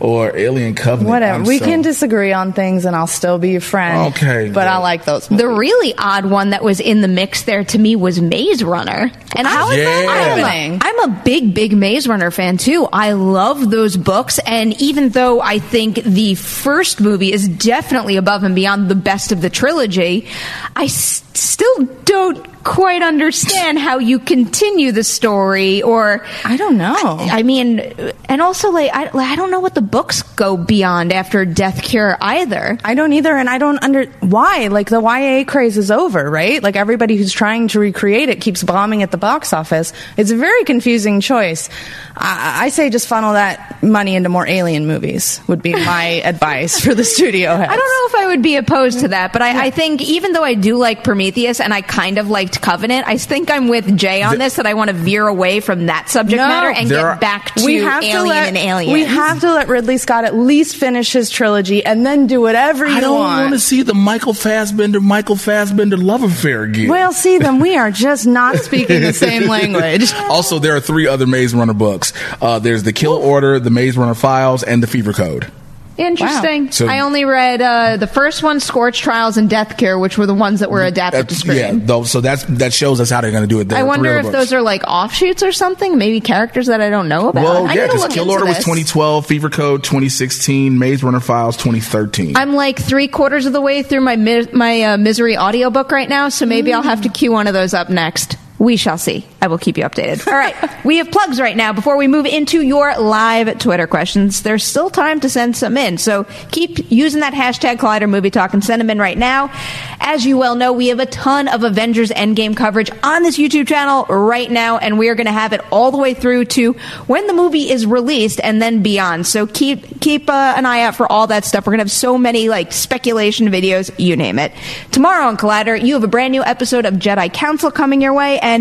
or Alien Covenant. Whatever. I'm we so- can disagree on things, and I'll still be your friend. Okay, but but- I like those. the really odd one that was in the mix there to me was Maze Runner. And How I'm, is that I'm, happening? a, I'm a big, big Maze Runner fan too. I love those books, and even though I think the first movie is definitely above and beyond the best of the trilogy, I s- still don't quite understand how you continue the story or I don't know. I mean, and also like I, like, I don't know what the books go beyond after Death Cure either. I don't either, and I don't under why. Like the YA craze is over, right? Like everybody who's trying to recreate it keeps bombing at the box office. It's a very confusing choice. I, I say just funnel that money into more alien movies. Would be my advice for the studio heads. I don't know if I would be opposed to that, but I, I think even though I do like Prometheus and I kind of liked Covenant, I think I'm with Jay on this that I want to veer away from that subject No. matter and get are- back to we have Alien to let and Alien. we have to let Ridley Scott at least finish his trilogy and then do whatever you I don't want. want to see the Michael Fassbender Michael Fassbender love affair again. well, see, then we are just not speaking the same language. also, there are three other Maze Runner books. Uh, there's the Kill Order, the Maze Runner Files, and the Fever Code. Interesting. Wow. So- I only read uh, the first one, Scorch Trials and Death Cure, which were the ones that were adapted to screen. yeah, though, so that's that shows us how they're going to do it. There I wonder if books. those are like offshoots or something. Maybe characters that I don't know about. Well, I yeah, need to because look Kill into Order was 2012, Fever Code 2016, Maze Runner Files 2013. I'm like three quarters of the way through my mi- my uh, misery audiobook right now, so maybe I'll have to cue one of those up next. We shall see. I will keep you updated. All right, we have plugs right now. Before we move into your live Twitter questions, there's still time to send some in. So keep using that hashtag Collider Movie Talk and send them in right now. As you well know, we have a ton of Avengers Endgame coverage on this YouTube channel right now, and we are going to have it all the way through to when the movie is released and then beyond. So keep keep uh, an eye out for all that stuff. We're going to have so many like speculation videos, you name it. Tomorrow on Collider, you have a brand new episode of Jedi Council coming your way, and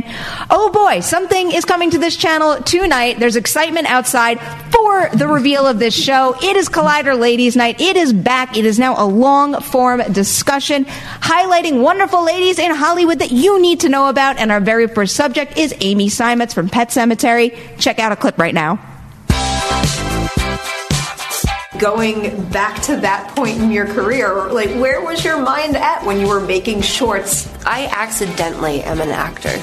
oh boy, something is coming to this channel tonight. There's excitement outside for the reveal of this show. It is Collider Ladies Night. It is back. It is now a long form discussion highlighting wonderful ladies in Hollywood that you need to know about. And our very first subject is Amy Seimetz from Pet Sematary. Check out a clip right now. going back to that point in your career? Like, where was your mind at when you were making shorts? I accidentally am an actor.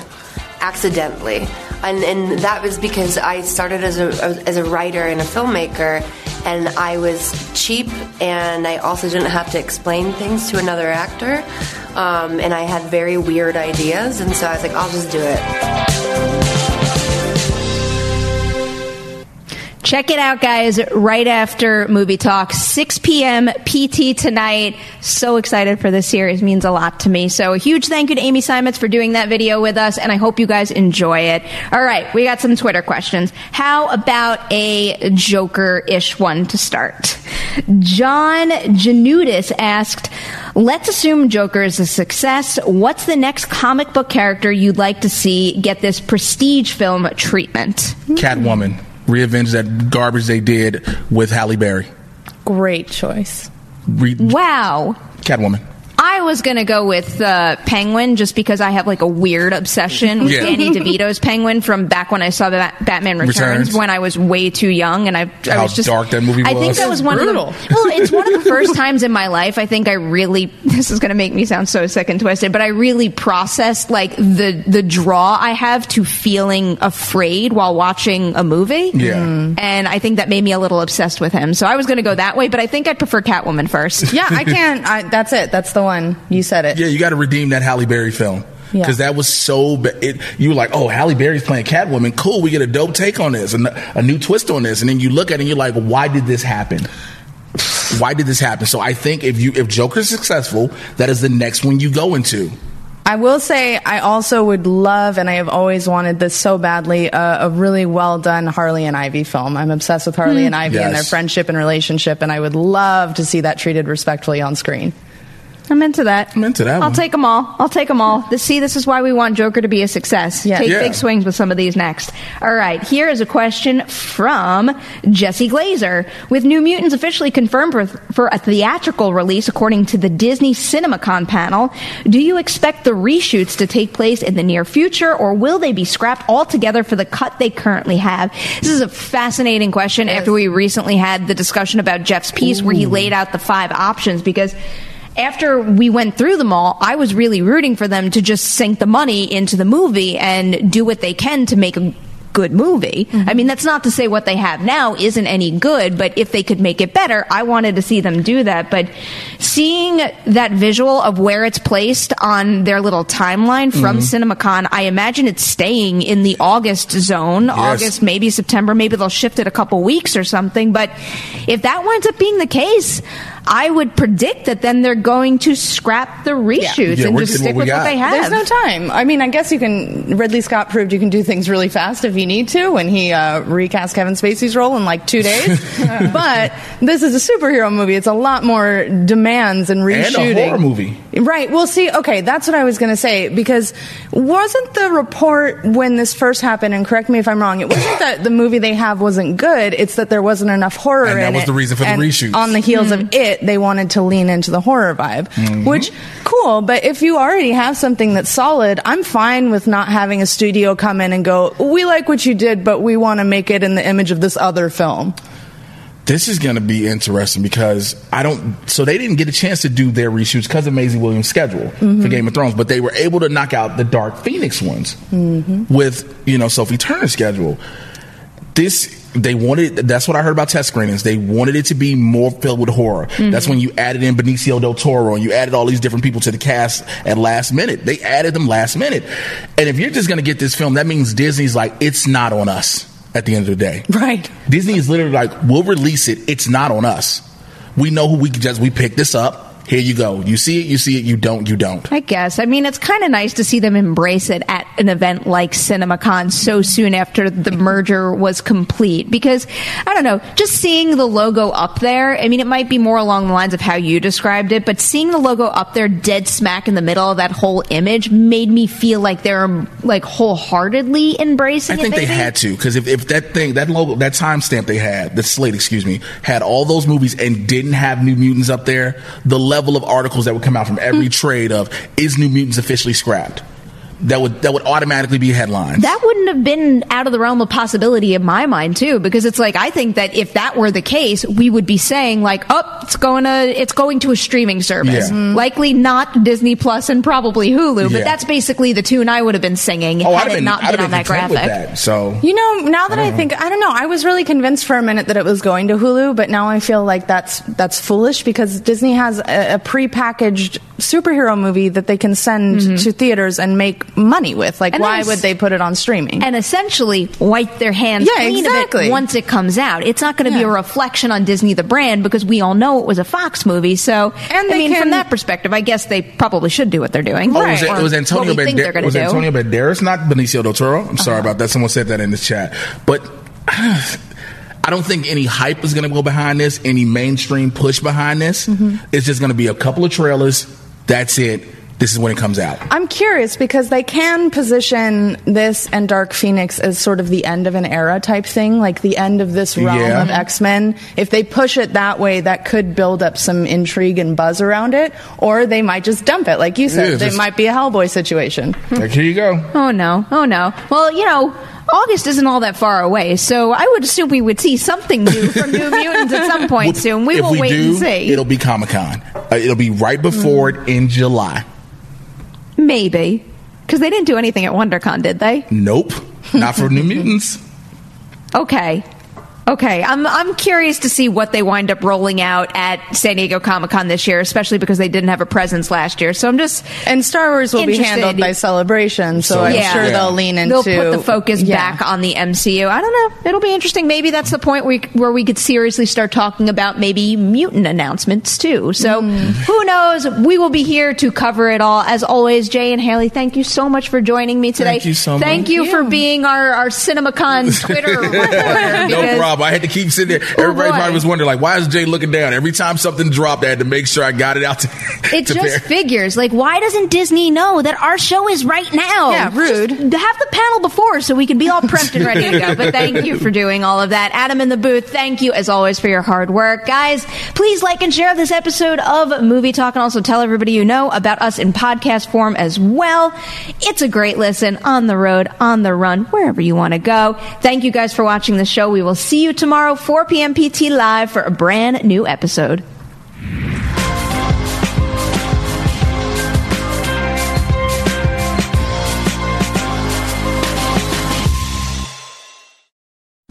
Accidentally. And, and that was because I started as a, as a writer and a filmmaker, and I was cheap, and I also didn't have to explain things to another actor. Um, and I had very weird ideas, and so I was like, I'll just do it. Check it out, guys, right after movie talk, 6 p.m. PT tonight. So excited for this series. Means a lot to me. So a huge thank you to Amy Seimetz for doing that video with us, and I hope you guys enjoy it. All right, we got some Twitter questions. How about a Joker-ish one to start? John Janudis asked, Let's assume Joker is a success. What's the next comic book character you'd like to see get this prestige film treatment? Catwoman. Reavenge that garbage they did with Halle Berry. Great choice. Re- Wow. Catwoman. I was gonna go with uh, Penguin just because I have like a weird obsession with Yeah. Danny DeVito's Penguin from back when I saw Bat- Batman Returns, Returns. when I was way too young and I, I was just dark that movie Was. I think that was one brutal. of the well, it's one of the first times in my life I think I really this is gonna make me sound so sick and twisted, but I really processed like the the draw I have to feeling afraid while watching a movie. Yeah. And I think that made me a little obsessed with him. So I was going to go that way, but I think I'd prefer Catwoman first. Yeah, I can't. I, that's it. That's the one. You said it. Yeah, you got to redeem that Halle Berry film. Yeah. Because that was so. Ba- it, you were like, oh, Halle Berry's playing Catwoman. Cool, we get a dope take on this and a new twist on this. And then you look at it and you're like, why did this happen? Why did this happen? So I think if you if Joker's successful, that is the next one you go into. I will say I also would love, and I have always wanted this so badly, uh, a really well done Harley and Ivy film. I'm obsessed with Harley and Ivy and their friendship and relationship, and I would love to see that treated respectfully on screen. I'm into that. I'm into that I'll one. take them all. I'll take them all. This, see, this is why we want Joker to be a success. Yeah. Take Yeah. big swings with some of these next. All right, here is a question from Jesse Glazer. With New Mutants officially confirmed for, for a theatrical release according to the Disney CinemaCon panel, do you expect the reshoots to take place in the near future or will they be scrapped altogether for the cut they currently have? This is a fascinating question after we recently had the discussion about Jeff's piece where he laid out the five options because after we went through them all, I was really rooting for them to just sink the money into the movie and do what they can to make a good movie. I mean, that's not to say what they have now isn't any good, but if they could make it better, I wanted to see them do that. But seeing that visual of where it's placed on their little timeline from mm-hmm. CinemaCon, I imagine it's staying in the August zone, August, maybe September, maybe they'll shift it a couple weeks or something. But if that winds up being the case, I would predict that then they're going to scrap the reshoots Yeah, and just stick what we with what they have. There's no time. I mean, I guess you can. Ridley Scott proved you can do things really fast if you need to when he uh, recast Kevin Spacey's role in like two days. but this is a superhero movie. It's a lot more demands and reshooting. And reshooting. a horror movie. Right. Well, see, okay, that's what I was going to say because wasn't the report when this first happened, and correct me if I'm wrong, it wasn't that the movie they have wasn't good, it's that there wasn't enough horror And in it. that was the reason for the And reshoots. On the heels of it, they wanted to lean into the horror vibe, Mm-hmm. which, cool, but if you already have something that's solid, I'm fine with not having a studio come in and go, we like what you did, but we want to make it in the image of this other film. This is going to be interesting because I don't. So they didn't get a chance to do their reshoots because of Maisie Williams' schedule Mm-hmm. for Game of Thrones, but they were able to knock out the Dark Phoenix ones Mm-hmm. with you know Sophie Turner's schedule. This they wanted. That's what I heard about test screenings. They wanted it to be more filled with horror. Mm-hmm. That's when you added in Benicio del Toro and you added all these different people to the cast at last minute. They added them last minute, and if you're just going to get this film, that means Disney's like it's not on us at the end of the day. Right. Disney is literally like, we'll release it. It's not on us. We know who we can just we pick this up. Here you go. You see it. You see it. You don't. You don't. I guess. I mean, it's kind of nice to see them embrace it at an event like CinemaCon so soon after the merger was complete. Because, I don't know, just seeing the logo up there, I mean, it might be more along the lines of how you described it, but seeing the logo up there dead smack in the middle of that whole image made me feel like they're, like, wholeheartedly embracing it. I think it. they had to because if, if that thing, that logo, that timestamp they had, the slate, excuse me, had all those movies and didn't have New Mutants up there, the level of articles that would come out from every Hmm. trade of is New Mutants officially scrapped? That would that would automatically be headlines. That wouldn't have been out of the realm of possibility in my mind too, because it's like I think that if that were the case, we would be saying like, "Oh, it's going to it's going to a streaming service, Yeah. Mhm. likely not Disney Plus and probably Hulu." But Yeah. that's basically the tune I would have been singing oh, I'd had it been, not I'd been have on been that graphic. with that. So You know, now that I, I don't think, I don't know. I was really convinced for a minute that it was going to Hulu, but now I feel like that's that's foolish because Disney has a, a prepackaged superhero movie that they can send to theaters and make money with. Like. And why would they put it on streaming? and essentially wipe their hands Yeah, clean of exactly. it once it comes out. It's not going to be a reflection on Disney the brand because we all know it was a Fox movie. So, And I they mean, from that perspective, I guess they probably should do what they're doing. Oh, it was, Or it was Antonio what think Banderas. Was do. Antonio Banderas, not Benicio del Toro? I'm sorry about that. Someone said that in the chat, but. I don't think any hype is going to go behind this, any mainstream push behind this. Mm-hmm. It's just going to be a couple of trailers. That's it. This is when it comes out. I'm curious because they can position this and Dark Phoenix as sort of the end of an era type thing, like the end of this realm Yeah. of X Men. If they push it that way, that could build up some intrigue and buzz around it, or they might just dump it, like you said. Yeah, they just- might be a Hellboy situation. Like, here you go. Oh no! Oh no! Well, you know, August isn't all that far away, so I would assume we would see something new from New Mutants at some point soon. We if will we wait do, and see. It'll be Comic Con. Uh, it'll be right before Mm. it in July. Maybe because they didn't do anything at WonderCon, did they? Nope. Not for New Mutants. Okay. Okay, I'm I'm curious to see what they wind up rolling out at San Diego Comic Con this year, especially because they didn't have a presence last year. So I'm just And Star Wars will be handled by Celebration, so, So, I'm yeah. sure Yeah. they'll lean into. they'll put the focus Yeah. back on the MCU. I don't know. It'll be interesting. Maybe that's the point where we, where we could seriously start talking about maybe mutant announcements too. So Mm. who knows? We will be here to cover it all. As always, Jay and Haleigh, thank you so much for joining me today. Thank you so much. Thank you for being our, our CinemaCon Twitter reporter. no because- problem. I had to keep sitting there. Everybody boy. probably was wondering, like, why is Jay looking down? Every time something dropped, I had to make sure I got it out to, It to just Bear. figures. Like, why doesn't Disney know that our show is right now? Yeah, rude. Just have the panel before so we can be all prepped and ready to go. But thank you for doing all of that. Adam in the booth, thank you as always for your hard work. Guys, please like and share this episode of Movie Talk and also tell everybody you know about us in podcast form as well. It's a great listen on the road, on the run, wherever you want to go. Thank you guys for watching the show. We will see you tomorrow, 4 p.m. PT live for a brand new episode.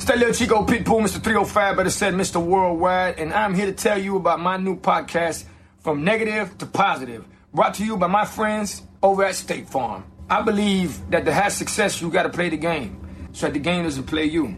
That little Chico Pitbull, Mr. 305, better said Mr. Worldwide, and I'm here to tell you about my new podcast, From Negative to Positive, brought to you by my friends over at State Farm. I believe that to have success, you gotta play the game, so that the game doesn't play you.